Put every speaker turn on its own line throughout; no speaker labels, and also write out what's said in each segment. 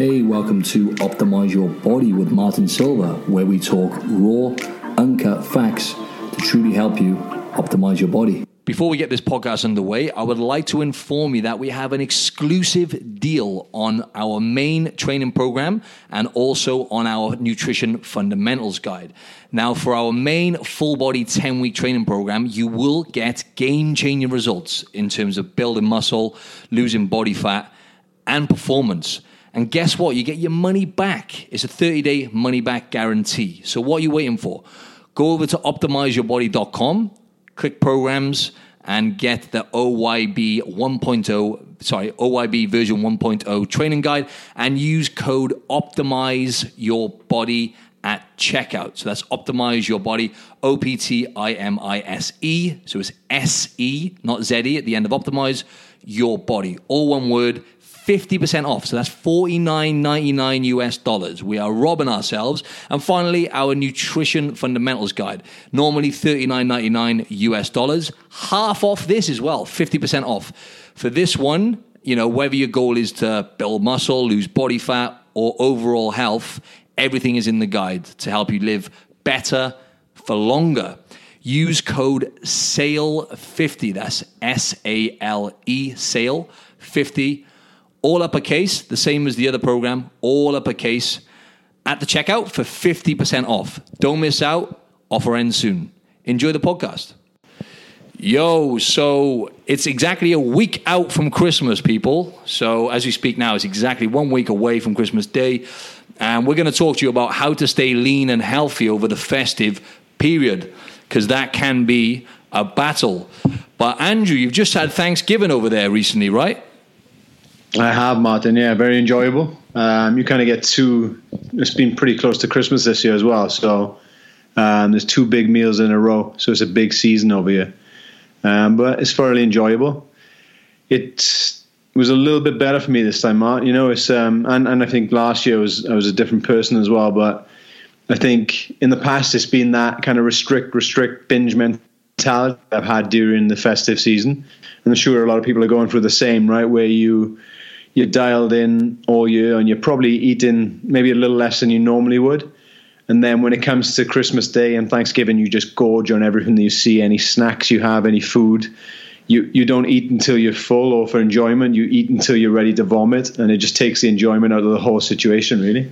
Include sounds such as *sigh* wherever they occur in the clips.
Hey, welcome to Optimize Your Body with Martin Silva, where we talk raw, uncut facts to truly help you optimize your body.
Before we get this podcast underway, I would like to inform you that we have an exclusive deal on our main training program and also on our nutrition fundamentals guide. Now, for our main full body 10 week training program, you will get game changing results in terms of building muscle, losing body fat, and performance. And guess what? You get your money back. It's a 30 day money back guarantee. So, what are you waiting for? Go over to optimizeyourbody.com, click programs, and get the OYB 1.0, sorry, OYB version 1.0 training guide and use code optimize your body at checkout. So that's optimize your body, O P T I M I S E. So it's S E, not Z E at the end of optimize your body. All one word, 50% off. So that's 49.99 US dollars. We are robbing ourselves. And finally, our nutrition fundamentals guide. Normally 39.99 US dollars. Half off this as well, 50% off. For this one, you know, whether your goal is to build muscle, lose body fat, or overall health, everything is in the guide to help you live better for longer. Use code SALE50. That's S A L E, SALE 50 all uppercase, the same as the other program, all uppercase at the checkout for 50% off. Don't miss out. Offer ends soon. Enjoy the podcast. Yo, so it's exactly a week out from Christmas, people. So as we speak now, it's exactly one week away from Christmas Day. And we're going to talk to you about how to stay lean and healthy over the festive period, because that can be a battle. But Andrew, you've just had Thanksgiving over there recently, right?
I have, Martin. Yeah, very enjoyable. Um, you kind of get two. It's been pretty close to Christmas this year as well, so um, there's two big meals in a row. So it's a big season over here, um, but it's fairly enjoyable. It was a little bit better for me this time, Martin. You know, it's um, and and I think last year was I was a different person as well, but I think in the past it's been that kind of restrict, restrict, binge mentality I've had during the festive season, and I'm sure a lot of people are going through the same, right? Where you you're dialed in all year and you're probably eating maybe a little less than you normally would. And then when it comes to Christmas Day and Thanksgiving, you just gorge on everything that you see, any snacks you have, any food. You, you don't eat until you're full or for enjoyment. You eat until you're ready to vomit, and it just takes the enjoyment out of the whole situation, really.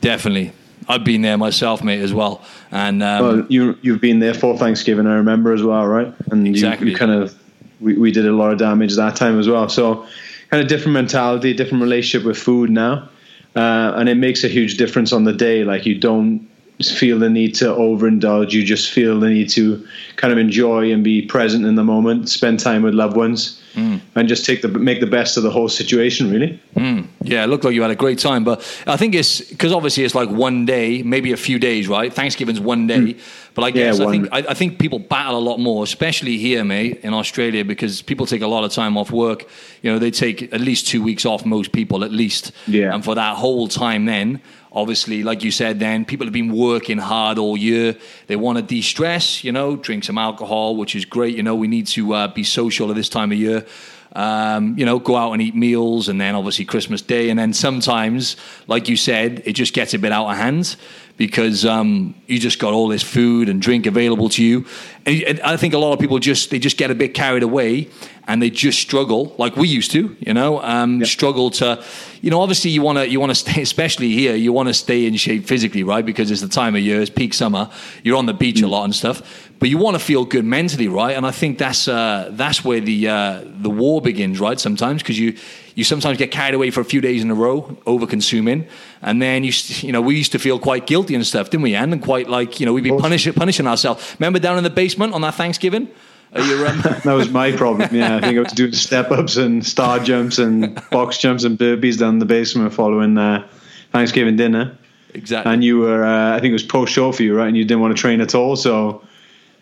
Definitely. I've been there myself, mate, as well. And um,
well, you you've been there for Thanksgiving, I remember as well, right? And exactly. you, you kind of we, we did a lot of damage that time as well. So kind of different mentality, different relationship with food now, uh, and it makes a huge difference on the day. Like you don't feel the need to overindulge; you just feel the need to kind of enjoy and be present in the moment, spend time with loved ones. Mm. And just take the make the best of the whole situation, really.
Mm. Yeah, it looked like you had a great time, but I think it's because obviously it's like one day, maybe a few days, right? Thanksgiving's one day, mm. but I guess yeah, I think I, I, think people battle a lot more, especially here, mate, in Australia, because people take a lot of time off work. You know, they take at least two weeks off, most people at least.
Yeah,
and for that whole time, then obviously, like you said, then people have been working hard all year. They want to de stress, you know, drink some alcohol, which is great. You know, we need to uh, be social at this time of year. Um, you know, go out and eat meals, and then obviously Christmas Day, and then sometimes, like you said, it just gets a bit out of hand because um, you just got all this food and drink available to you. And I think a lot of people just they just get a bit carried away and they just struggle like we used to, you know, um, yep. struggle to, you know, obviously you want to you want to stay, especially here, you want to stay in shape physically, right? Because it's the time of year, it's peak summer, you're on the beach mm. a lot and stuff, but you want to feel good mentally, right? And I think that's uh, that's where the uh, the war begins, right? Sometimes because you you sometimes get carried away for a few days in a row, over consuming, and then you you know we used to feel quite guilty and stuff, didn't we? And, and quite like you know we'd be punishing punishing ourselves. Remember down in the basement on that Thanksgiving.
You, um... *laughs* that was my problem. Yeah, I think I was doing the step ups and star jumps and box jumps and burpees down in the basement following uh, Thanksgiving dinner.
Exactly.
And you were, uh, I think it was post show for you, right? And you didn't want to train at all. So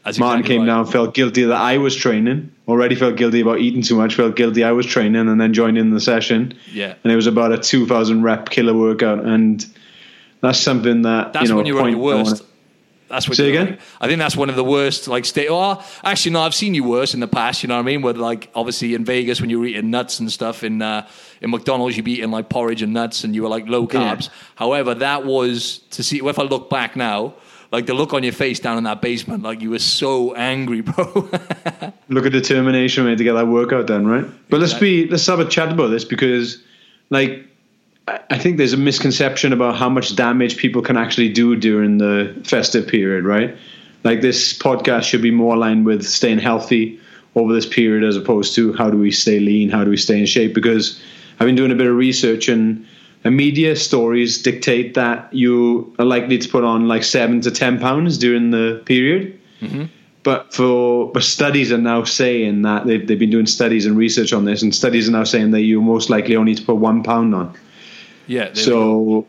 That's Martin exactly came right. down, felt guilty that I was training. Already felt guilty about eating too much. Felt guilty I was training, and then joined in the session.
Yeah.
And it was about a two thousand rep killer workout, and that's something that
that's
you know.
when you were at your worst That's what.
Say
you're
again?
like. I think that's one of the worst. Like, stay. Oh, actually, no. I've seen you worse in the past. You know what I mean? Where like, obviously, in Vegas when you were eating nuts and stuff in uh, in McDonald's, you'd be eating like porridge and nuts, and you were like low
Yeah.
carbs. However, that was to see. Well if I look back now, like the look on your face down in that basement, like you were so angry, *laughs* bro.
Look at determination, mate, to get that workout done, right? But let's be let's have a chat about this because, like, I I think there's a misconception about how much damage people can actually do during the festive period, right? Like this podcast should be more aligned with staying healthy over this period as opposed to how do we stay lean, how do we stay in shape? Because I've been doing a bit of research and media stories dictate that you are likely to put on like seven to ten pounds during the period. Mm-hmm. But for but studies are now saying that they've, they've been doing studies and research on this, and studies are now saying that you're most likely only to put one pound on.
yeah. there we go.
So,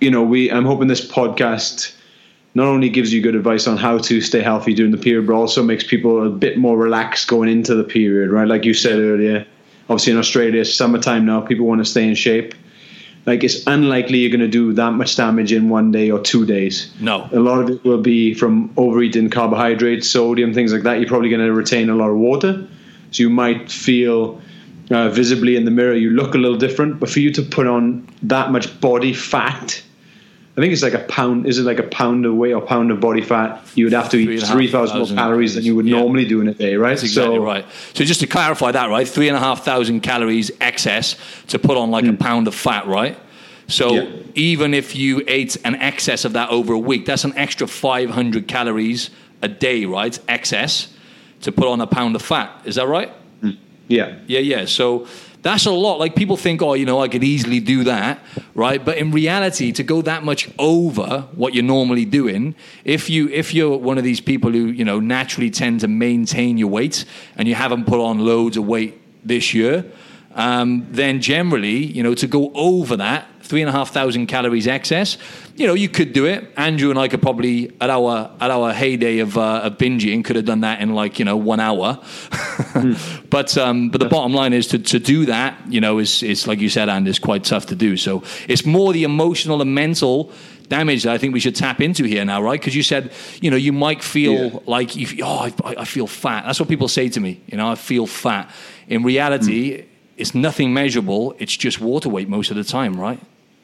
you know, we I'm hoping this podcast not only gives you good advice on how to stay healthy during the period, but also makes people a bit more relaxed going into the period, right? Like you said earlier, obviously in Australia, it's summertime now, people want to stay in shape. Like it's unlikely you're going to do that much damage in one day or two days.
No.
A lot of it will be from overeating carbohydrates, sodium, things like that. You're probably going to retain a lot of water. So you might feel uh, visibly in the mirror, you look a little different. But for you to put on that much body fat, I think it's like a pound, is it like a pound of weight or pound of body fat? You would have to
Three
eat
and a half
3,000 more
thousand
calories than you would
yeah.
normally do in a day, right?
That's exactly
so,
right. So just to clarify that, right, three and a half thousand calories excess to put on like a pound of fat, right? So
Hmm. Yeah.
even if you ate an excess of that over a week, that's an extra 500 calories a day, right? Excess to put on a pound of fat. Is that right?
Yeah.
Yeah, yeah. So that's a lot. Like people think, oh, you know, I could easily do that, right? But in reality, to go that much over what you're normally doing, if you if you're one of these people who you know naturally tend to maintain your weight and you haven't put on loads of weight this year, um, then generally, you know, to go over that three and a half thousand calories excess, you know, you could do it. Andrew and I could probably at our at our heyday of, uh, of binging could have done that in like you know one hour. *laughs* But um, but the bottom line is to, to do that, you know, is is like you said, and is quite tough to do. So it's more the emotional and mental damage that I think we should tap into here now, right? Because you said, you know, you might feel
Yeah.
like you, oh, I, I feel fat. That's what people say to me. You know, I feel fat. In reality, it's nothing measurable. It's just water weight most of the time, right?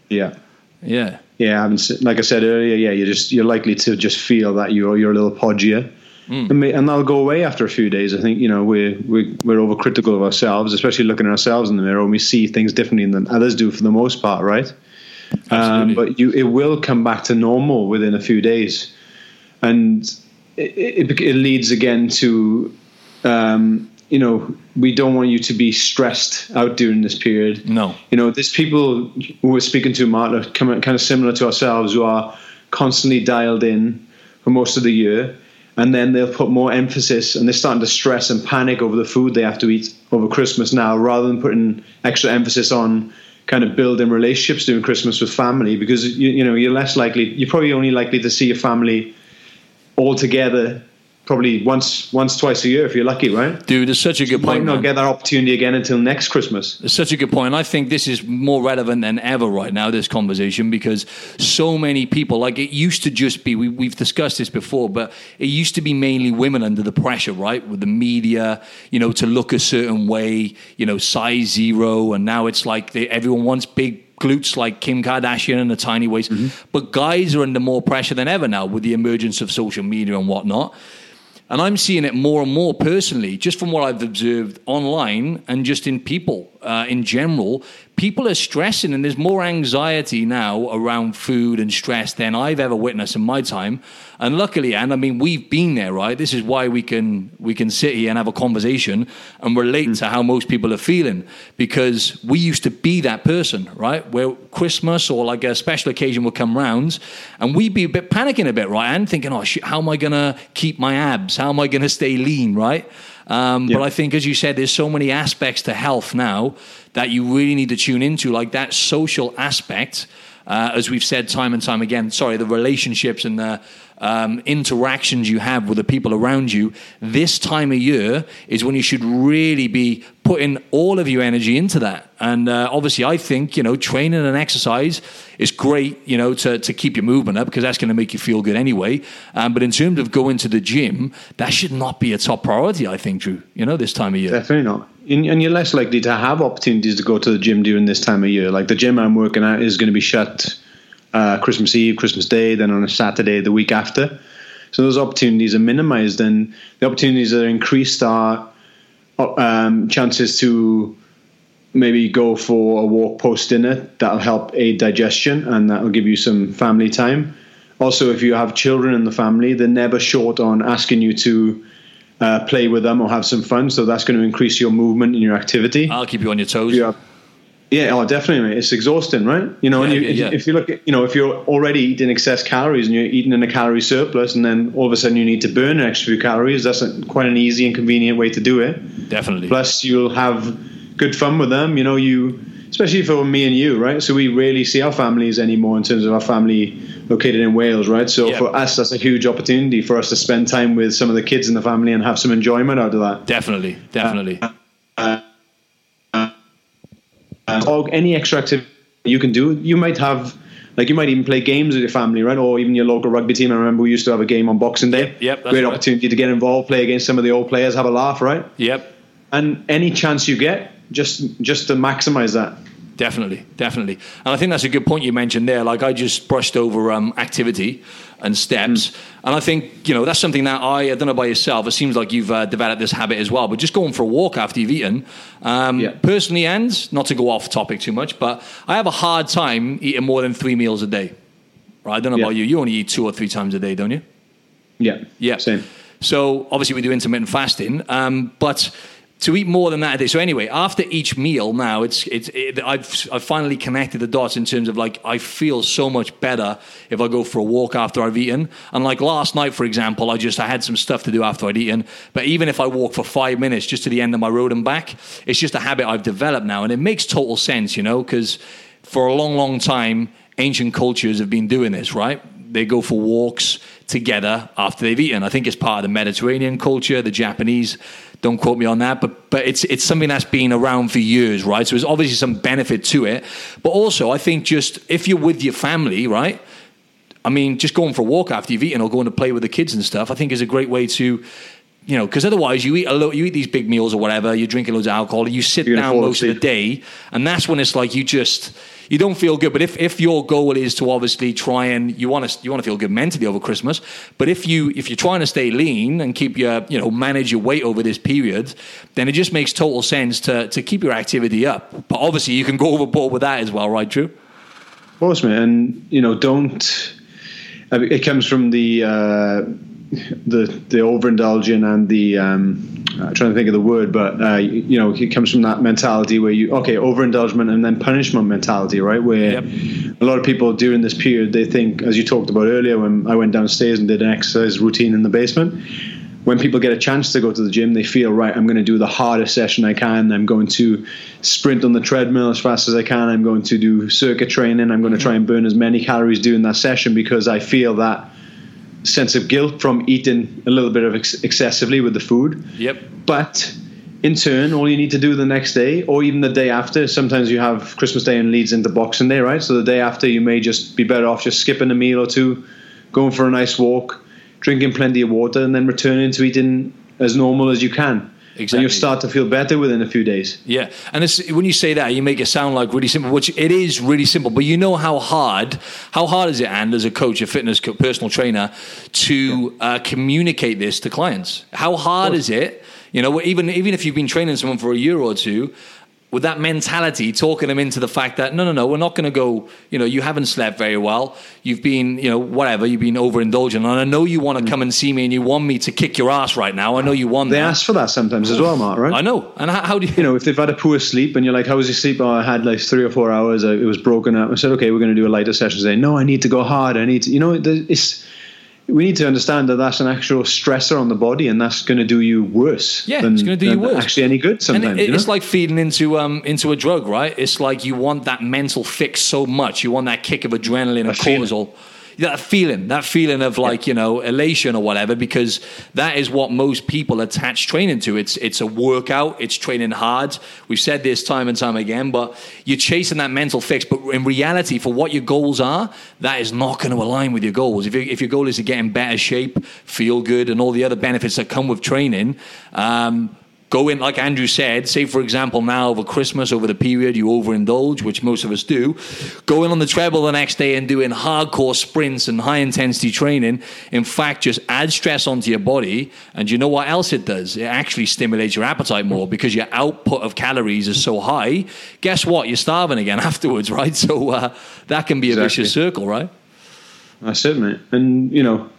Yeah.
Yeah.
Yeah, I haven't, like I said earlier, yeah, you're just you're likely to just feel that you're you're a little podgier, and, may, and that'll go away after a few days. I think you know we're we're, we're overcritical of ourselves, especially looking at ourselves in the mirror, and we see things differently than others do for the most part, right? Um, but you, it will come back to normal within a few days, and it, it, it leads again to, um, you know, we don't want you to be stressed out during this period
No.
you know, there's people who we're speaking to, Mark, are kind of similar to ourselves, who are constantly dialed in for most of the year, and then they'll put more emphasis and they're starting to stress and panic over the food they have to eat over Christmas now, rather than putting extra emphasis on kind of building relationships during Christmas with family, because you, you know you're less likely, you're probably only likely to see your family all together. Probably once, once, twice a year if you're lucky, right?
Dude, it's such a good
You might
point.
not
man.
get that opportunity again until next Christmas.
It's such a good point. I think this is more relevant than ever right now, this conversation, because so many people, like it used to just be, we, we've discussed this before, but it used to be mainly women under the pressure, right? With the media, you know, to look a certain way, you know, size zero. And now it's like they, everyone wants big glutes like Kim Kardashian and a tiny waist. Mm-hmm. But guys are under more pressure than ever now with the emergence of social media and whatnot. And I'm seeing it more and more personally, just from what I've observed online and just in people uh, in general. People are stressing, and there's more anxiety now around food and stress than I've ever witnessed in my time. And luckily, and I mean, we've been there, right? This is why we can we can sit here and have a conversation and relate to how most people are feeling because we used to be that person, right? Where Christmas or like a special occasion would come round, and we'd be a bit panicking a bit, right? And thinking, oh shit, how am I gonna keep my abs? How am I gonna stay lean, right? Um, But I think, as you said, there's so many aspects to health now that you really need to tune into, like that social aspect. Uh, as we've said time and time again, sorry, the relationships and the um, interactions you have with the people around you, this time of year is when you should really be putting all of your energy into that. And uh, obviously, I think you know training and exercise is great, you know, to, to keep your movement up because that's going to make you feel good anyway. Um, but in terms of going to the gym, that should not be a top priority. I think, Drew. You know, this time of year.
Definitely not. And you're less likely to have opportunities to go to the gym during this time of year. Like the gym I'm working at is going to be shut uh, Christmas Eve, Christmas Day, then on a Saturday the week after. So those opportunities are minimized, and the opportunities that are increased are um, chances to maybe go for a walk post dinner. That'll help aid digestion, and that'll give you some family time. Also, if you have children in the family, they're never short on asking you to uh, play with them or have some fun. So that's going to increase your movement and your activity.
I'll keep you on your toes.
Yeah. Yeah, oh, definitely. It's exhausting, right? You know, yeah, you, yeah. if you look at, you know, if you're already eating excess calories and you're eating in a calorie surplus, and then all of a sudden you need to burn an extra few calories, that's a, quite an easy and convenient way to do it.
Definitely.
Plus, you'll have good fun with them. You know, you especially for me and you, right? So we rarely see our families anymore in terms of our family located in Wales, right? So for us, that's a huge opportunity for us to spend time with some of the kids in the family and have some enjoyment out of that.
Definitely, definitely. Uh,
or any extra activity you can do. You might have, like, you might even play games with your family, right? Or even your local rugby team. I remember we used to have a game on Boxing Day.
Yep, yep
great right. opportunity to get involved, play against some of the old players, have a laugh, right?
Yep.
And any chance you get, just just to maximize that.
Definitely, definitely, and I think that's a good point you mentioned there. Like I just brushed over um, activity and steps, mm. and I think you know that's something that I, I don't know by yourself. It seems like you've uh, developed this habit as well. But just going for a walk after you've eaten, um, yeah. personally, and not to go off topic too much, but I have a hard time eating more than three meals a day. Right? I don't know yeah. about you. You only eat two or three times a day, don't you?
Yeah.
Yeah.
Same.
So obviously we do intermittent fasting, um, but to eat more than that a day. So anyway, after each meal, now it's it's it, I've I've finally connected the dots in terms of like I feel so much better if I go for a walk after I've eaten. And like last night, for example, I just I had some stuff to do after I'd eaten. But even if I walk for five minutes just to the end of my road and back, it's just a habit I've developed now, and it makes total sense, you know, because for a long, long time, ancient cultures have been doing this, right? They go for walks together after they've eaten. I think it's part of the Mediterranean culture, the Japanese don't quote me on that, but but it's it's something that's been around for years, right? So there's obviously some benefit to it, but also I think just if you're with your family, right? I mean, just going for a walk after you've eaten or going to play with the kids and stuff, I think is a great way to you know, because otherwise you eat a lot, you eat these big meals or whatever, you're drinking loads of alcohol, you sit down most of the day, and that's when it's like you just you don't feel good. But if, if your goal is to obviously try and you want to you want to feel good mentally over Christmas, but if you if you're trying to stay lean and keep your you know manage your weight over this period, then it just makes total sense to to keep your activity up. But obviously you can go overboard with that as well, right, Drew?
Of course, man. And you know, don't. It comes from the. Uh, the the overindulging and the um, I'm trying to think of the word, but uh, you, you, know, it comes from that mentality where you okay overindulgence and then punishment mentality, right? Where yep. a lot of people during this period they think, as you talked about earlier, when I went downstairs and did an exercise routine in the basement. When people get a chance to go to the gym, they feel right. I'm going to do the hardest session I can. I'm going to sprint on the treadmill as fast as I can. I'm going to do circuit training. I'm going to try and burn as many calories during that session because I feel that sense of guilt from eating a little bit of ex- excessively with the food.
Yep.
But in turn, all you need to do the next day or even the day after, sometimes you have Christmas Day and leads into Boxing Day, right? So the day after, you may just be better off just skipping a meal or two, going for a nice walk, drinking plenty of water, and then returning to eating as normal as you can. Exactly. And you'll start to feel better within a few days.
Yeah. And when you say that, you make it sound like really simple, which it is really simple. But you know how hard, how hard is it, and as a coach, a fitness personal trainer, to yeah. uh, communicate this to clients? How hard is it? You know, even even if you've been training someone for a year or two, with that mentality, talking them into the fact that no, no, no, we're not going to go. You know, you haven't slept very well. You've been, you know, whatever. You've been overindulgent, and I know you want to come and see me, and you want me to kick your ass right now. I know you want.
They
that.
ask for that sometimes as well, Mark. Right? I
know. And how, how, do you?
You know, if they've had a poor sleep, and you're like, "How was your sleep?" Oh, I had like three or four hours. Uh, it was broken up. I said, "Okay, we're going to do a lighter session today." No, I need to go hard. I need to. You know, it's we need to understand that that's an actual stressor on the body, and that's going to do you worse.
Yeah, than, it's going to do you worse.
Actually, any good sometimes.
It, it's
know?
like feeding into um into a drug, right? It's like you want that mental fix so much. You want that kick of adrenaline and cortisol. That feeling, that feeling of like you know elation or whatever, because that is what most people attach training to. It's it's a workout, it's training hard. We've said this time and time again, but you're chasing that mental fix. But in reality, for what your goals are, that is not going to align with your goals. If, you, if your goal is to get in better shape, feel good, and all the other benefits that come with training. Um, go in, like Andrew said, say for example, now over Christmas, over the period, you overindulge, which most of us do, go in on the treble the next day and doing hardcore sprints and high intensity training, in fact, just add stress onto your body. And you know what else it does? It actually stimulates your appetite more because your output of calories is so high. Guess what? You're starving again *laughs* afterwards, right? So uh, that can be a exactly. vicious circle, right?
That's it, mate. And, you know,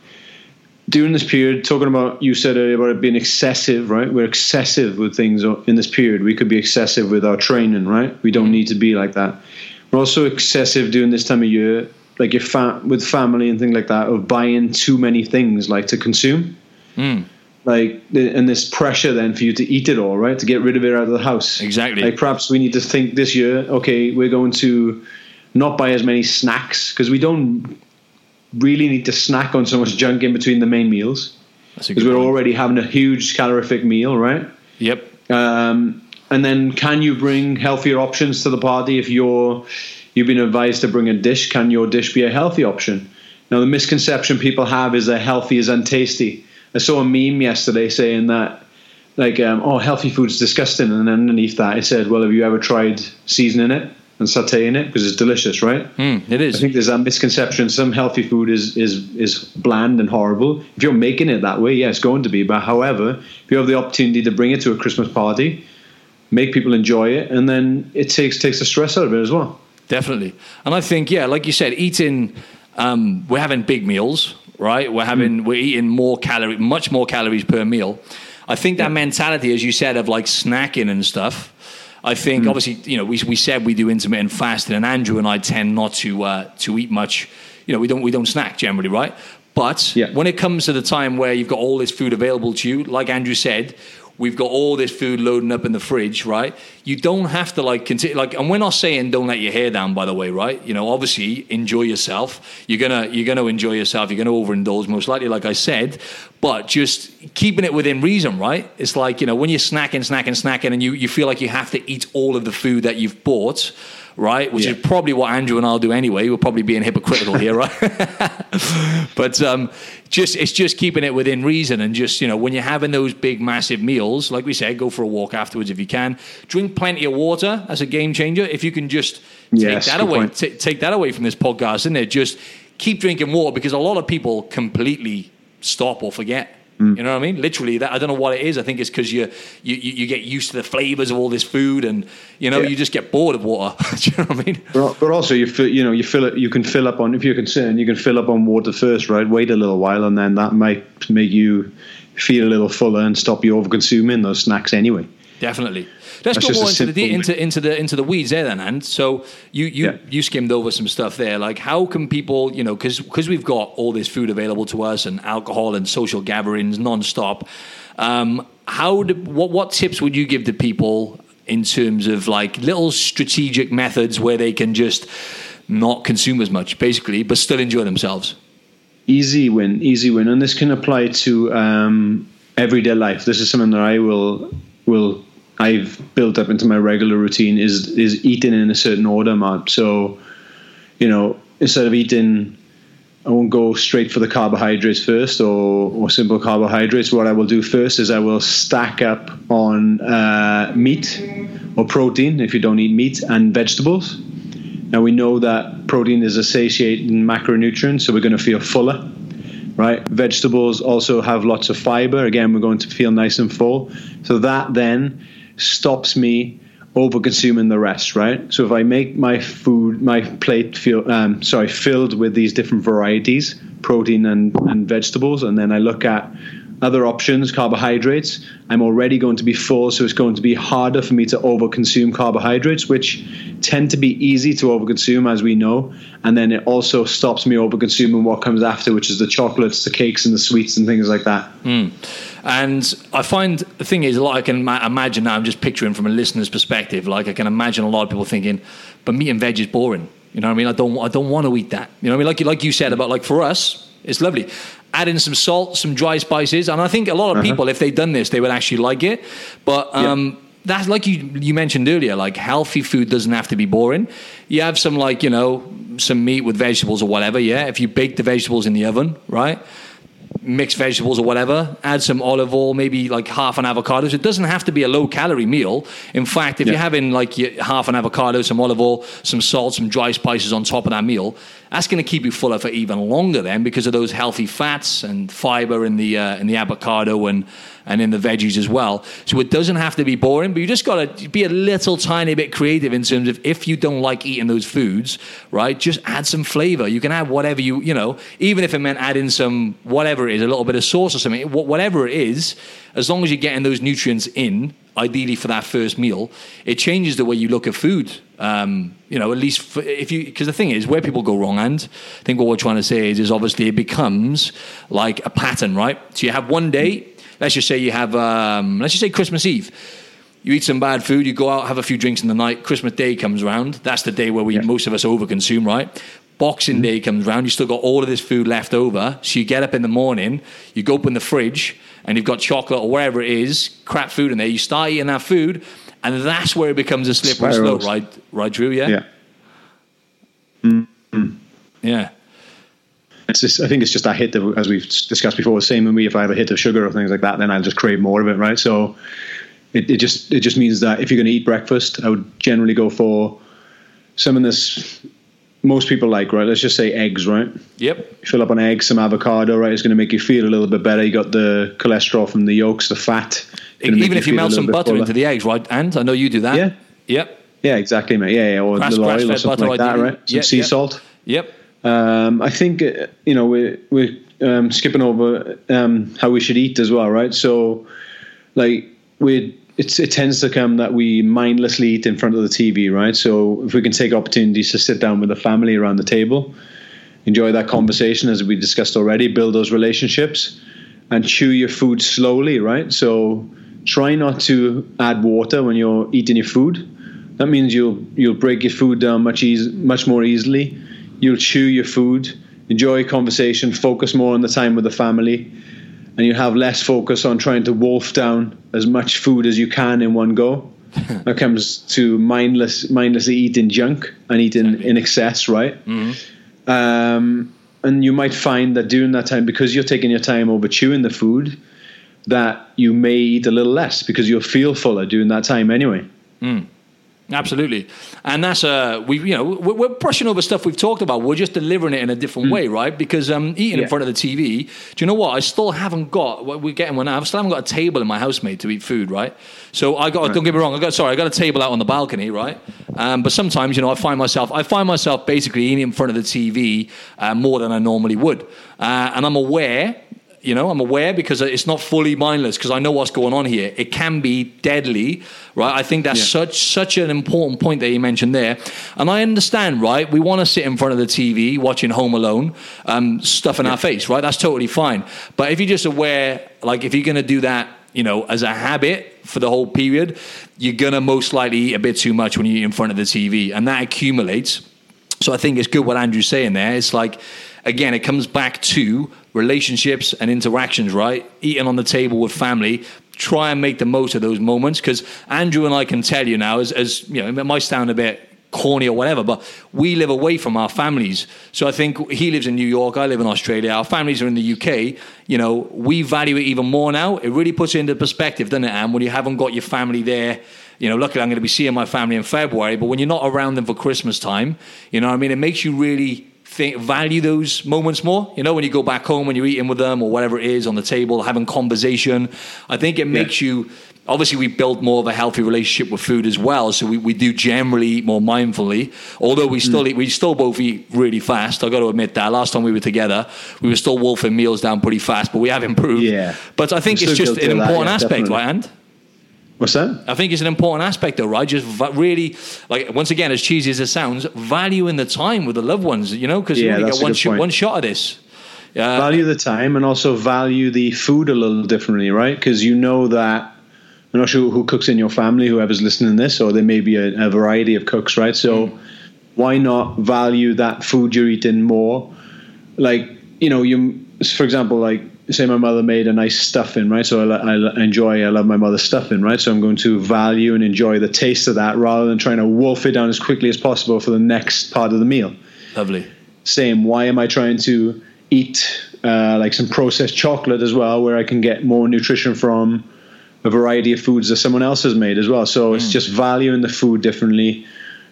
during this period, talking about you said earlier about it being excessive, right? We're excessive with things in this period. We could be excessive with our training, right? We don't mm. need to be like that. We're also excessive during this time of year, like your with family and things like that, of buying too many things, like to consume. Mm. Like and this pressure then for you to eat it all, right? To get rid of it out of the house.
Exactly.
Like perhaps we need to think this year, okay, we're going to not buy as many snacks because we don't really need to snack on so much junk in between the main meals because we're point. already having a huge calorific meal, right?
Yep.
Um, and then, can you bring healthier options to the party if you're you've been advised to bring a dish? Can your dish be a healthy option? Now, the misconception people have is that healthy is untasty. I saw a meme yesterday saying that, like, um, oh, healthy food's disgusting, and underneath that it said, well, have you ever tried seasoning it? And sauteing it because it's delicious, right?
Mm, it is.
I think there's that misconception. Some healthy food is is is bland and horrible. If you're making it that way, yeah, it's going to be. But however, if you have the opportunity to bring it to a Christmas party, make people enjoy it, and then it takes takes the stress out of it as well.
Definitely, and I think yeah, like you said, eating. Um, we're having big meals, right? We're having mm. we're eating more calorie, much more calories per meal. I think that yeah. mentality, as you said, of like snacking and stuff I think mm. obviously you know we we said we do intermittent fasting, and Andrew and I tend not to uh, to eat much. You know, we don't we don't snack generally, right? But yeah. when it comes to the time where you've got all this food available to you, like Andrew said, we've got all this food loading up in the fridge, right? You don't have to like continue like and we're not saying don't let your hair down by the way, right? You know, obviously enjoy yourself. You're to you're to enjoy yourself. You're to overindulge most likely like I said, but just keeping it within reason, right? It's like, you know, when you're snacking, snacking, snacking and you you feel like you have to eat all of the food that you've bought, right? Which yeah. is probably what Andrew and I'll do anyway. We're probably being hypocritical here, right? *laughs* but um, just it's just keeping it within reason and just you know when you're having those big massive meals, like we said, go for a walk afterwards if you can. Drink plenty of water. That's a game changer. If you can just take yes, that away, t- take that away from this podcast, isn't it? Just keep drinking water because a lot of people completely stop or forget Mm. You know what I mean? Literally, that I don't know what it is. I think it's because you, you you get used to the flavors of all this food, and you know yeah. you just get bored of water. *laughs* Do you know what I mean?
But, but also, you fill, you know you fill it. You can fill up on if you're concerned, you can fill up on water first, right? Wait a little while, and then that might make you feel a little fuller and stop you over consuming those snacks anyway.
Definitely. Let's That's go more into the, into, into the into the weeds there then, and so you you yeah. you skimmed over some stuff there. Like, how can people, you know, because because we've got all this food available to us and alcohol and social gatherings nonstop. Um, how do, what what tips would you give to people in terms of like little strategic methods where they can just not consume as much, basically, but still enjoy themselves?
Easy win, easy win, and this can apply to um, everyday life. This is something that I will will I've built up into my regular routine is is eating in a certain order, man. So, you know, instead of eating, I won't go straight for the carbohydrates first or, or simple carbohydrates. What I will do first is I will stack up on uh, meat or protein if you don't eat meat and vegetables. Now we know that protein is a satiating macronutrient, so we're going to feel fuller right? Vegetables also have lots of fiber. Again, we're going to feel nice and full. So that then stops me over consuming the rest, right? So if I make my food, my plate feel, um, sorry, filled with these different varieties, protein and, and vegetables, and then I look at other options, carbohydrates, I'm already going to be full, so it's going to be harder for me to overconsume carbohydrates, which tend to be easy to overconsume, as we know. And then it also stops me overconsuming what comes after, which is the chocolates, the cakes, and the sweets, and things like that.
Mm. And I find the thing is, like I can ma- imagine now, I'm just picturing from a listener's perspective, like I can imagine a lot of people thinking, but meat and veg is boring. You know what I mean? I don't I don't want to eat that. You know what I mean? Like like you said about like for us, it's lovely. Add in some salt, some dry spices, and I think a lot of
Uh-huh.
people, if they'd done this, they would actually like it. But um, that's like you you mentioned earlier. Like healthy food doesn't have to be boring. You have some like you know some meat with vegetables or whatever. Yeah, if you bake the vegetables in the oven, right? mixed vegetables or whatever, add some olive oil, maybe like half an avocado. So it doesn't have to be a low calorie meal. In fact, if
Yeah.
you're having like half an avocado, some olive oil, some salt, some dry spices on top of that meal, that's going to keep you fuller for even longer then because of those healthy fats and fiber in the uh, in the avocado and and in the veggies as well. So it doesn't have to be boring, but you just got to be a little tiny bit creative in terms of if you don't like eating those foods, right? Just add some flavor. You can add whatever you, you know, even if it meant adding some whatever it is, a little bit of sauce or something, whatever it is, as long as you're getting those nutrients in, ideally for that first meal, it changes the way you look at food. Um, you know, at least for, if you, because the thing is, where people go wrong, and I think what we're trying to say is, is obviously it becomes like a pattern, right? So you have one day, let's just say you have, um, let's just say Christmas Eve. You eat some bad food, you go out, have a few drinks in the night. Christmas Day comes around. That's the day where we
Yeah.
most of us overconsume, right? Boxing Day comes around. You still got all of this food left over. So you get up in the morning, you go open the fridge, and you've got chocolate or whatever it is, crap food in there. You start eating that food, and that's where it becomes a slippery slope, right? Right, Drew? Yeah.
Yeah. Mm-hmm.
Yeah.
It's just, I think it's just that hit that, as we've discussed before, the same with me. If I have a hit of sugar or things like that, then I'll just crave more of it, right? So it, it just it just means that if you're going to eat breakfast, I would generally go for something that's most people like, right? Let's just say eggs, right?
Yep.
Fill up on eggs, some avocado, right? It's going to make you feel a little bit better. You got the cholesterol from the yolks, the fat.
Even if you melt some butter into the eggs, right? And I know you do that.
Yeah.
Yep.
Yeah, exactly, mate. Yeah, yeah. or
Grass-
little oil or something like that, right? Some
Yeah,
sea
yeah.
salt.
Yep.
Um, I think uh, you know we're we're um, skipping over um, how we should eat as well, right? So, like we, it's it tends to come that we mindlessly eat in front of the TV, right? So if we can take opportunities to sit down with the family around the table, enjoy that conversation as we discussed already, build those relationships, and chew your food slowly, right? So try not to add water when you're eating your food. That means you'll you'll break your food down much eas- much more easily. You'll chew your food, enjoy conversation, focus more on the time with the family, and you have less focus on trying to wolf down as much food as you can in one go. *laughs* when it comes to mindless mindlessly eating junk and eating in excess, right? Um, and you might find that during that time, because you're taking your time over chewing the food, that you may eat a little less because you'll feel fuller during that time anyway.
Absolutely, and that's uh, we you know we're, we're brushing over stuff we've talked about. We're just delivering it in a different way, right? Because um, eating in
Hmm.
Front of the TV. Do you know what? I still haven't got. what We're getting one now. I still haven't got a table in my house, mate, to eat food, right? So I got. Don't get me wrong. I got sorry. I got a table out on the balcony, right? Um, but sometimes you know I find myself. I find myself basically eating in front of the TV uh, more than I normally would, uh, and I'm aware you know, I'm aware because it's not fully mindless because I know what's going on here. It can be deadly, right? I think that's
Yeah.
such such an important point that you mentioned there, and I understand, right? We want to sit in front of the TV watching Home Alone, um, stuff in our face, right? That's totally fine. But if you're just aware, like if you're going to do that, you know, as a habit for the whole period, you're going to most likely eat a bit too much when you're in front of the TV, and that accumulates. So I think it's good what Andrew's saying there. It's like, again, it comes back to relationships and interactions, right? Eating on the table with family. Try and make the most of those moments because Andrew and I can tell you now, as, as you know, it might sound a bit corny or whatever, but we live away from our families. So I think he lives in New York, I live in Australia, our families are in the UK. You know, we value it even more now. It really puts it into perspective, doesn't it, Am, when you haven't got your family there. You know, luckily I'm going to be seeing my family in February, but when you're not around them for Christmas time, you know I mean? It makes you really think, value those moments more. You know, when you go back home, when you're eating with them or whatever it is on the table, having conversation. I think it makes you obviously we build more of a healthy relationship with food as well so we, we do generally eat more mindfully although we mm. still eat we still both eat really fast i got to admit that last time we were together we were still wolfing meals down pretty fast but we have improved
Yeah.
but i think
I'm
it's just an
that,
important
yeah,
aspect
definitely.
right and
What's that?
I think it's an important aspect, though, right? Just va- really, like, once again, as cheesy as it sounds, valuing the time with the loved ones, you know, because you
Yeah,
only
that's
get one, sh- one shot of this. Uh,
value the time and also value the food a little differently, right? Because you know that I'm not sure who cooks in your family, whoever's listening to this, or there may be a, a variety of cooks, right? So why not value that food you're eating more? Like, you know, you, for example, like, say my mother made a nice stuffing, right? So I, I enjoy, I love my mother's stuffing, right? So I'm going to value and enjoy the taste of that rather than trying to wolf it down as quickly as possible for the next part of the meal.
Lovely.
Same. Why am I trying to eat uh, like some processed chocolate as well, where I can get more nutrition from a variety of foods that someone else has made as well? So mm. it's just valuing the food differently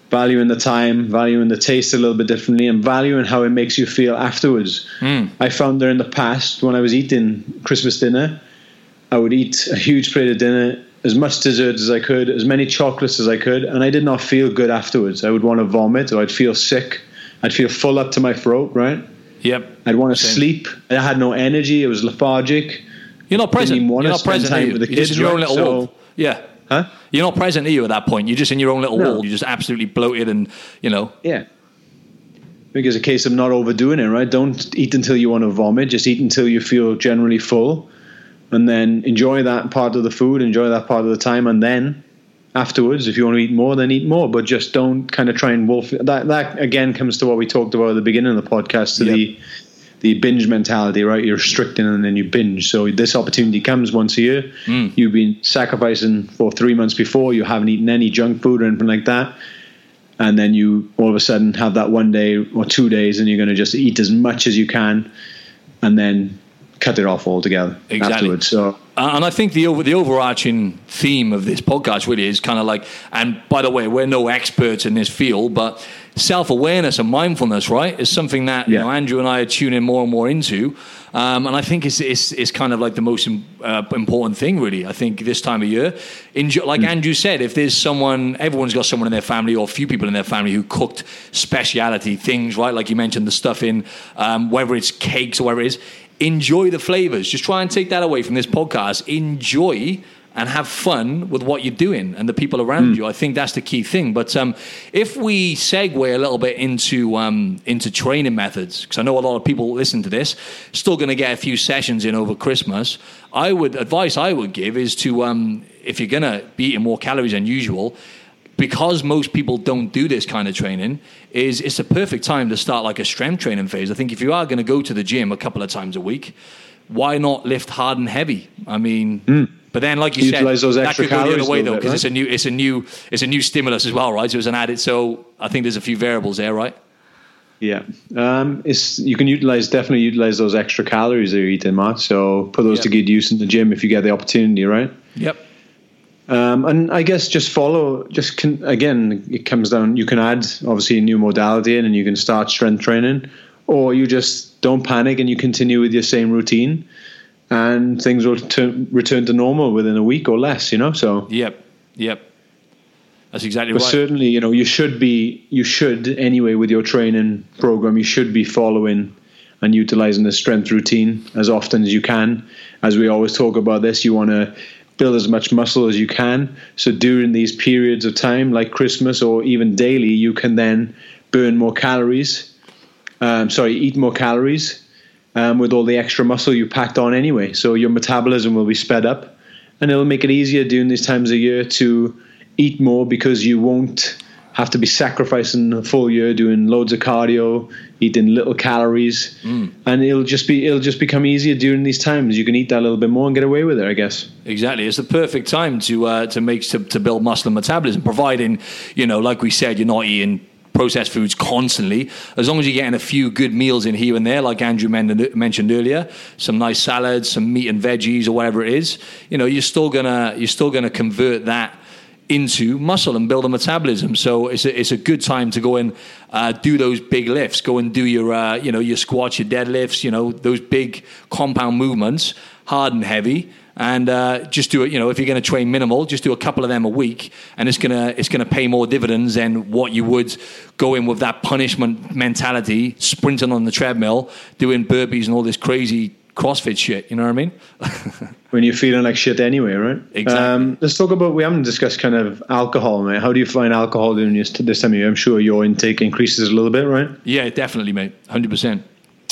valuing the time, valuing the taste a little bit differently, and valuing how it makes you feel afterwards. Mm. I found that in the past, when I was eating Christmas dinner, I would eat a huge plate of dinner, as much dessert as I could, as many chocolates as I could, and I did not feel good afterwards. I would want to vomit, or I'd feel sick. I'd feel full up to my throat, right?
Yep.
I'd want to Same. sleep. I had no energy. It was lethargic.
You're not present. You're not present. Time with the kids, You're in your own little so.
Huh?
You're not present, are you, at that point? You're just in your own little no. world. You're just absolutely bloated and, you know.
Yeah. I think it's a case of not overdoing it, right? Don't eat until you want to vomit. Just eat until you feel generally full. And then enjoy that part of the food, enjoy that part of the time. And then afterwards, if you want to eat more, then eat more. But just don't kind of try and wolf. That, that again comes to what we talked about at the beginning of the podcast to yep. the the binge mentality, right? You're restricting and then you binge. So this opportunity comes once a year. Mm. You've been sacrificing for three months before. You haven't eaten any junk food or anything like that. And then you all of a sudden have that one day or two days and you're going to just eat as much as you can and then cut it off altogether exactly. afterwards. So,
and I think the over, the overarching theme of this podcast really is kind of like, and by the way, we're no experts in this field, but self awareness and mindfulness, right, is something that yeah. you know Andrew and I are tuning more and more into. Um, and I think it's, it's, it's kind of like the most uh, important thing, really. I think this time of year, Enjoy, like mm. Andrew said, if there's someone, everyone's got someone in their family or a few people in their family who cooked speciality things, right? Like you mentioned, the stuff in um, whether it's cakes or whatever it is enjoy the flavors. Just try and take that away from this podcast. Enjoy and have fun with what you're doing and the people around mm. you. I think that's the key thing. But um, if we segue a little bit into um, into training methods, because I know a lot of people listen to this, still going to get a few sessions in over Christmas. I would advice I would give is to um, if you're going to be eating more calories than usual, because most people don't do this kind of training, is it's a perfect time to start like a strength training phase. I think if you are going to go to the gym a couple of times a week, why not lift hard and heavy? I mean, mm. but then like you
Utilize
said,
that could go the
other way though, because
right?
it's a new, it's a new, it's a new stimulus as well, right? So it's an added. So I think there's a few variables there, right?
Yeah, um, it's you can utilize definitely utilize those extra calories that you're eating, Matt. So put those yep. to good use in the gym if you get the opportunity, right?
Yep.
Um, and I guess just follow, just can, again, it comes down, you can add obviously a new modality in and you can start strength training, or you just don't panic and you continue with your same routine and things will t- return to normal within a week or less, you know? So,
yep, yep. That's exactly
but
right.
certainly, you know, you should be, you should anyway with your training program, you should be following and utilizing the strength routine as often as you can. As we always talk about this, you want to build as much muscle as you can. So during these periods of time, like Christmas or even daily, you can then burn more calories. Um, sorry, eat more calories um, with all the extra muscle you packed on anyway. So your metabolism will be sped up, and it'll make it easier during these times of year to eat more because you won't have to be sacrificing a full year doing loads of cardio, eating little calories, mm. and it'll just be it'll just become easier during these times. You can eat that a little bit more and get away with it, I guess.
Exactly, it's the perfect time to uh, to make to, to build muscle and metabolism, providing you know, like we said, you're not eating processed foods constantly. As long as you're getting a few good meals in here and there, like Andrew mentioned earlier, some nice salads, some meat and veggies, or whatever it is, you know, you're still gonna you're still gonna convert that into muscle and build a metabolism. So it's a, it's a good time to go and uh, do those big lifts. Go and do your uh, you know your squats, your deadlifts, you know those big compound movements, hard and heavy. And uh, just do it. You know, if you're going to train minimal, just do a couple of them a week, and it's gonna it's gonna pay more dividends than what you would go in with that punishment mentality, sprinting on the treadmill, doing burpees and all this crazy CrossFit shit. You know what I mean? *laughs*
when you're feeling like shit anyway, right?
Exactly. Um,
let's talk about. We haven't discussed kind of alcohol, mate. How do you find alcohol during this, this time of year? I'm sure your intake increases a little bit, right?
Yeah, definitely, mate. Hundred percent.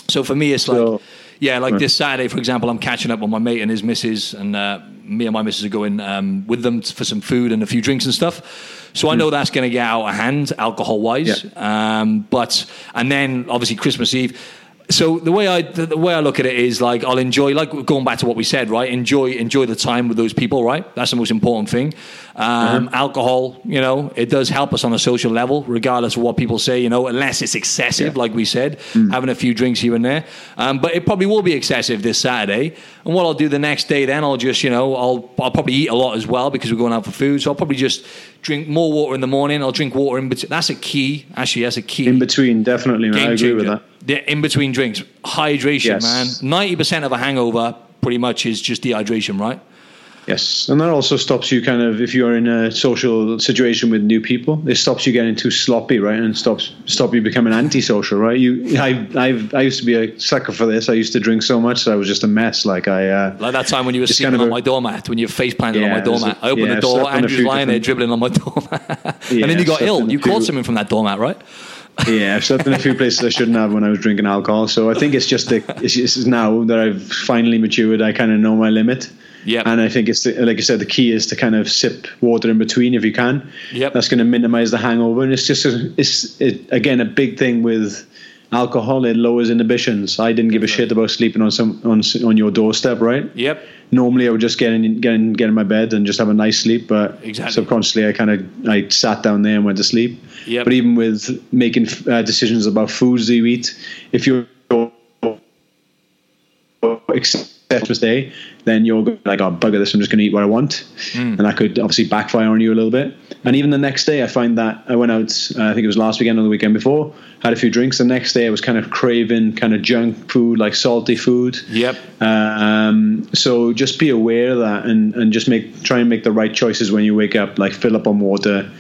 So for me, it's like. So, yeah, like right. this Saturday, for example, I'm catching up with my mate and his missus, and uh, me and my missus are going um, with them for some food and a few drinks and stuff. So I know that's going to get out of hand alcohol wise.
Yeah.
Um, but and then obviously Christmas Eve. So the way I the way I look at it is like I'll enjoy like going back to what we said right? Enjoy enjoy the time with those people right? That's the most important thing. Um, alcohol you know it does help us on a social level regardless of what people say you know unless it's excessive
Yeah.
like we said having a few drinks here and there. Um, but it probably will be excessive this Saturday. And what I'll do the next day then I'll just you know I'll I'll probably eat a lot as well because we're going out for food. So I'll probably just drink more water in the morning. I'll drink water in between that's a key actually that's a key
In between, definitely, man. I agree with that.
Yeah, in between drinks, hydration,
Yes.
man. Ninety percent of a hangover, pretty much, is just dehydration, right?
Yes, and that also stops you kind of if you're in a social situation with new people. It stops you getting too sloppy, right, and stops stop you becoming antisocial, right? You, I, I've, I used to be a sucker for this. I used to drink so much that I was just a mess. Like I, uh,
Like that time when you were sleeping
kind of
on
a-
my doormat, when you were face planted on my doormat.
a-
I opened
yeah,
the door,
slept on a
Andrew's lying there dribbling on my *laughs* doormat, and then you got ill. You caught something from that doormat, right?
Yeah, I've slept in a few places I shouldn't have when I was drinking alcohol. So I think it's just the, it's just now that I've finally matured. I kind of know my limit.
Yep.
And I think it's the, like I said, the key is to kind of sip water in between if you can.
Yep.
That's going to minimize the hangover, and it's just a, it's it, again a big thing with alcohol. It lowers inhibitions. I didn't give a shit about sleeping on some on on your doorstep, right?
Yep.
Normally, I would just get in, get in, get in my bed and just have a nice sleep. But
Exactly.
subconsciously, I kind of I sat down there and went to sleep.
Yep.
But even with making uh, decisions about foods you eat, if you're Christmas Day, then you're go- like, oh, bugger this, I'm just going to eat what I want. And that could obviously backfire on you a little bit. And even the next day, I find that I went out, uh, I think it was last weekend or the weekend before, had a few drinks. The next day, I was kind of craving kind of junk food, like salty food.
Yep.
Um, so just be aware of that and, and just make try and make the right choices when you wake up, like fill up on water.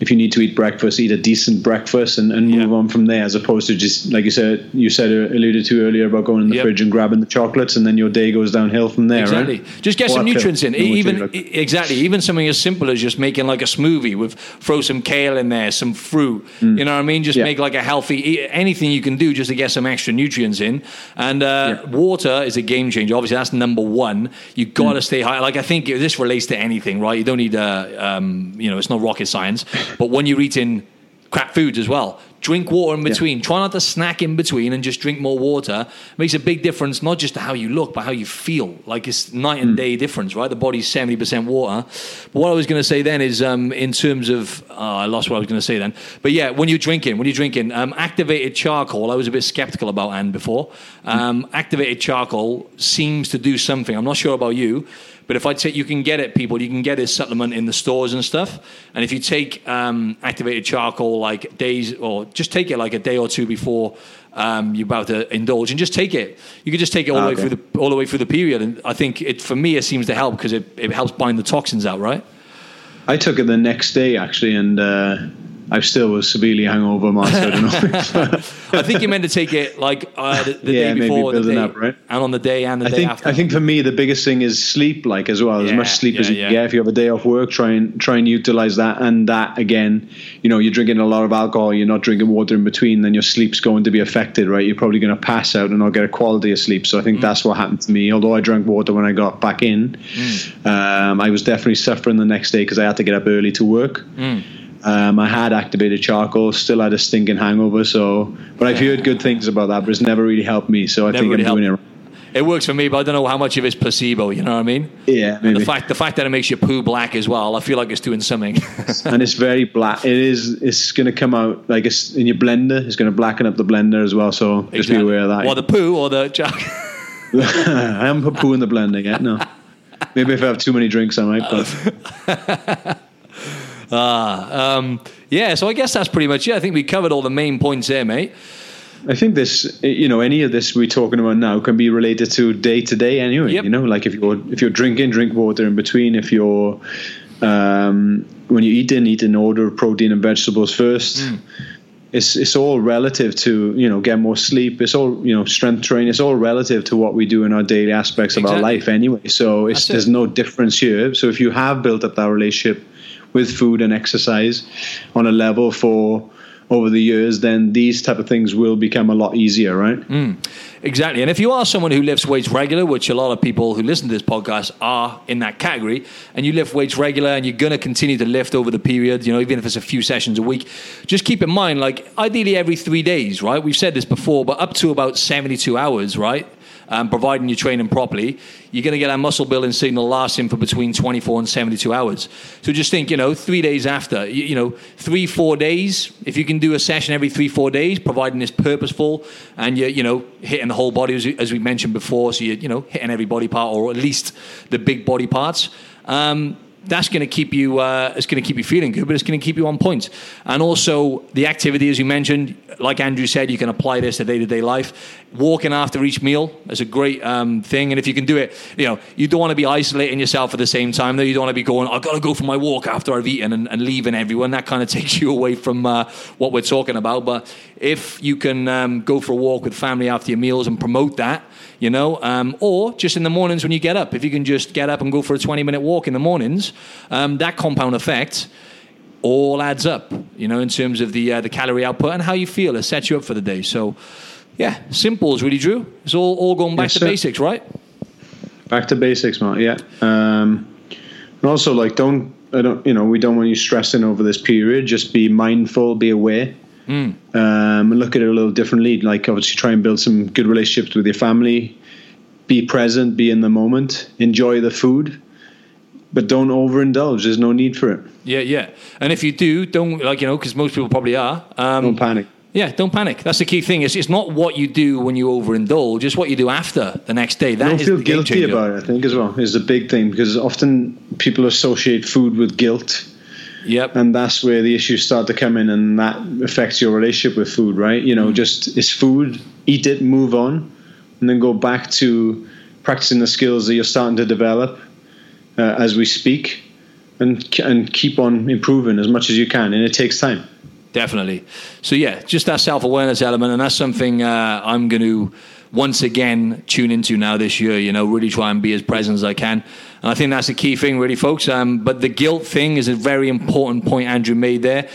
If you need to eat breakfast, eat a decent breakfast and, and move
Yeah.
on from there, as opposed to just like you said, you said uh, alluded to earlier about going in the
Yep.
fridge and grabbing the chocolates, and then your day goes downhill from there.
Exactly.
Right?
Just get
Or
some nutrients in.
Know what you
Even
like.
exactly. Even something as simple as just making like a smoothie with throw some kale in there, some fruit. You know what I mean? Just
Mm. Yeah.
make like a healthy anything you can do just to get some extra nutrients in. And uh,
Yeah.
water is a game changer. Obviously, that's number one. You got
Mm.
to stay high. Like I think this relates to anything, right? You don't need uh, um, you know, it's not rocket science. But when you're eating crap foods as well. Drink water in between. Try not to snack in between and just drink more water. makes a big difference, not just to how you look, but how you feel. Like it's night and day difference, right? The body's 70% water. But what I was going to say then is um, in terms of, oh, I lost what I was going to say then. But yeah, when you're drinking, when you're drinking, um, activated charcoal, I was a bit skeptical about and before. Um, Activated charcoal seems to do something. I'm not sure about you. But if I take, you can get it, people. You can get this supplement in the stores and stuff. And if you take um, activated charcoal like days, or just take it like a day or two before um, you're about to indulge, and just take it. You can just take it all the way through the all the way through the period. And I think it for me it seems to help because it, it helps bind the toxins out, right?
I took it the next day actually, and uh, I still was severely hungover. So I. *laughs*
I think you're meant to take it like uh, the, the
Yeah,
day
maybe
before, the day,
up, right?
and on the day and the
I
day
think
after.
I think for me the biggest thing is sleep, like as well. As much sleep as you
yeah.
can get. If you have a day off work, try and try and utilize that. And that again, you know, you're drinking a lot of alcohol, you're not drinking water in between, then your sleep's going to be affected, right? You're probably going to pass out and not get a quality of sleep. So I
Mm.
think that's what happened to me. Although I drank water when I got back in,
Mm.
um, I was definitely suffering the next day because I had to get up early to work.
Mm.
Um, I had activated charcoal, still had a stinking hangover. So, but I've heard good things about that, but it's never really helped me. So I
Never
think
really
I'm doing it. right.
it works for me, but I don't know how much of it's placebo. You know what I mean?
Yeah,
And the fact the fact that it makes your poo black as well, I feel like it's doing something. *laughs*
and it's very black. It is. It's going to come out like it's in your blender. It's going to blacken up the blender as well. So just be aware of that.
Or the poo or the jug. *laughs* *laughs*
I haven't put poo in the blender yet. No. Maybe if I have too many drinks, I might. But
um, yeah, so I guess that's pretty much it. I think we covered all the main points there, mate.
I think this, you know, any of this we're talking about now can be related to day to day anyway.
Yep.
You know, like if you're if you're drinking, drink water in between. If you're um, when you eat in, eat in order of protein and vegetables first.
Hmm.
It's it's all relative to you know get more sleep. It's all you know strength training. It's all relative to what we do in our daily aspects of our life anyway. So there's no difference here. So if you have built up that relationship with food and exercise on a level for over the years, then these type of things will become a lot easier, right?
Mm, exactly. And if you are someone who lifts weights regular, which a lot of people who listen to this podcast are in that category, and you lift weights regular and you're going to continue to lift over the period, you know, even if it's a few sessions a week, just keep in mind, like ideally every three days, right? We've said this before, but up to about 72 hours, right? Um, providing you're training properly, you're going to get a muscle building signal lasting for between 24 and 72 hours. So just think, you know, three days after, you, you know, three, four days, if you can do a session every three, four days, providing it's purposeful and you're, you know, hitting the whole body, as, as we mentioned before, so you're, you know, hitting every body part or at least the big body parts. Um, that's going to keep you uh, it's going to keep you feeling good but it's going to keep you on point. And also the activity as you mentioned like andrew said you can apply this to day-to-day life. Walking after each meal is a great um, thing and if you can do it you know you don't want to be isolating yourself at the same time though. You don't want to be going i've got to go for my walk after i've eaten and, and leaving everyone. That kind of *laughs* takes you away from uh, what we're talking about. But if you can um, go for a walk with family after your meals and promote that you know, um, or just in the mornings when you get up. If you can just get up and go for a 20 minute walk in the mornings, um, that compound effect all adds up, you know, in terms of the, uh, the calorie output and how you feel. It sets you up for the day. So, yeah, simple is really, Drew. It's all, all going back yes, to sir. basics, right?
Back to basics, man. Yeah. Um, and also, like, don't, I don't, you know, we don't want you stressing over this period. Just be mindful, be aware. Mm. Um, and look at it a little differently. Like obviously, try and build some good relationships with your family. Be present, be in the moment, enjoy the food, but don't overindulge. There's no need for it.
Yeah, yeah. And if you do, don't like you know, because most people probably are.
Um, don't panic.
Yeah, don't panic. That's the key thing. It's, it's not what you do when you overindulge, it's what you do after the next day.
That don't feel guilty about it, I think, as well, is a big thing because often people associate food with guilt
Yep.
And that's where the issues start to come in, and that affects your relationship with food, right? You know, mm. just it's food, eat it, move on, and then go back to practicing the skills that you're starting to develop uh, as we speak, and and keep on improving as much as you can, and it takes time.
Definitely. So yeah, just that self awareness element, and that's something uh, I'm going to once again tune into now this year. You know, really try and be as present as I can. And I think that's the key thing, really, folks. Um, but the guilt thing is a very important point Andrew made there.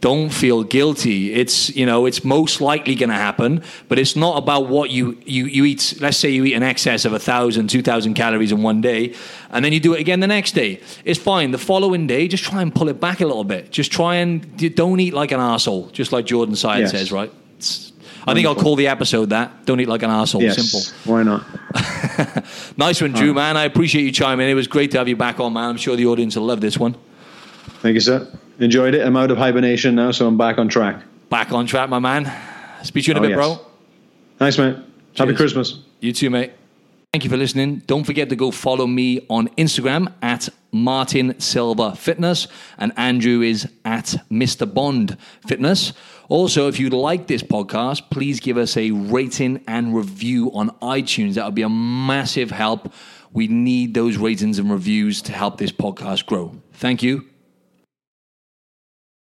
Don't feel guilty. It's you know it's most likely going to happen, but it's not about what you, you you eat. Let's say you eat an excess of a thousand, two thousand calories in one day, and then you do it again the next day. It's fine. The following day, just try and pull it back a little bit. Just try and don't eat like an asshole, just like Jordan Syatt yes. says, right? It's, I think I'll call the episode that. Don't eat like an asshole.
Yes,
Simple.
Why not? *laughs*
nice one, Drew, man. I appreciate you chiming in. It was great to have you back on, man. I'm sure the audience will love this one.
Thank you, sir. Enjoyed it. I'm out of hibernation now, so I'm back on track.
Back on track, my man. Speak to you in a oh, bit, yes. bro.
Nice, mate. Cheers. Happy Christmas.
You too, mate. Thank you for listening. Don't forget to go follow me on Instagram at Martin Silva Fitness, and Andrew is at Mr. Bond Fitness. Also, if you like this podcast, please give us a rating and review on iTunes. That would be a massive help. We need those ratings and reviews to help this podcast grow. Thank you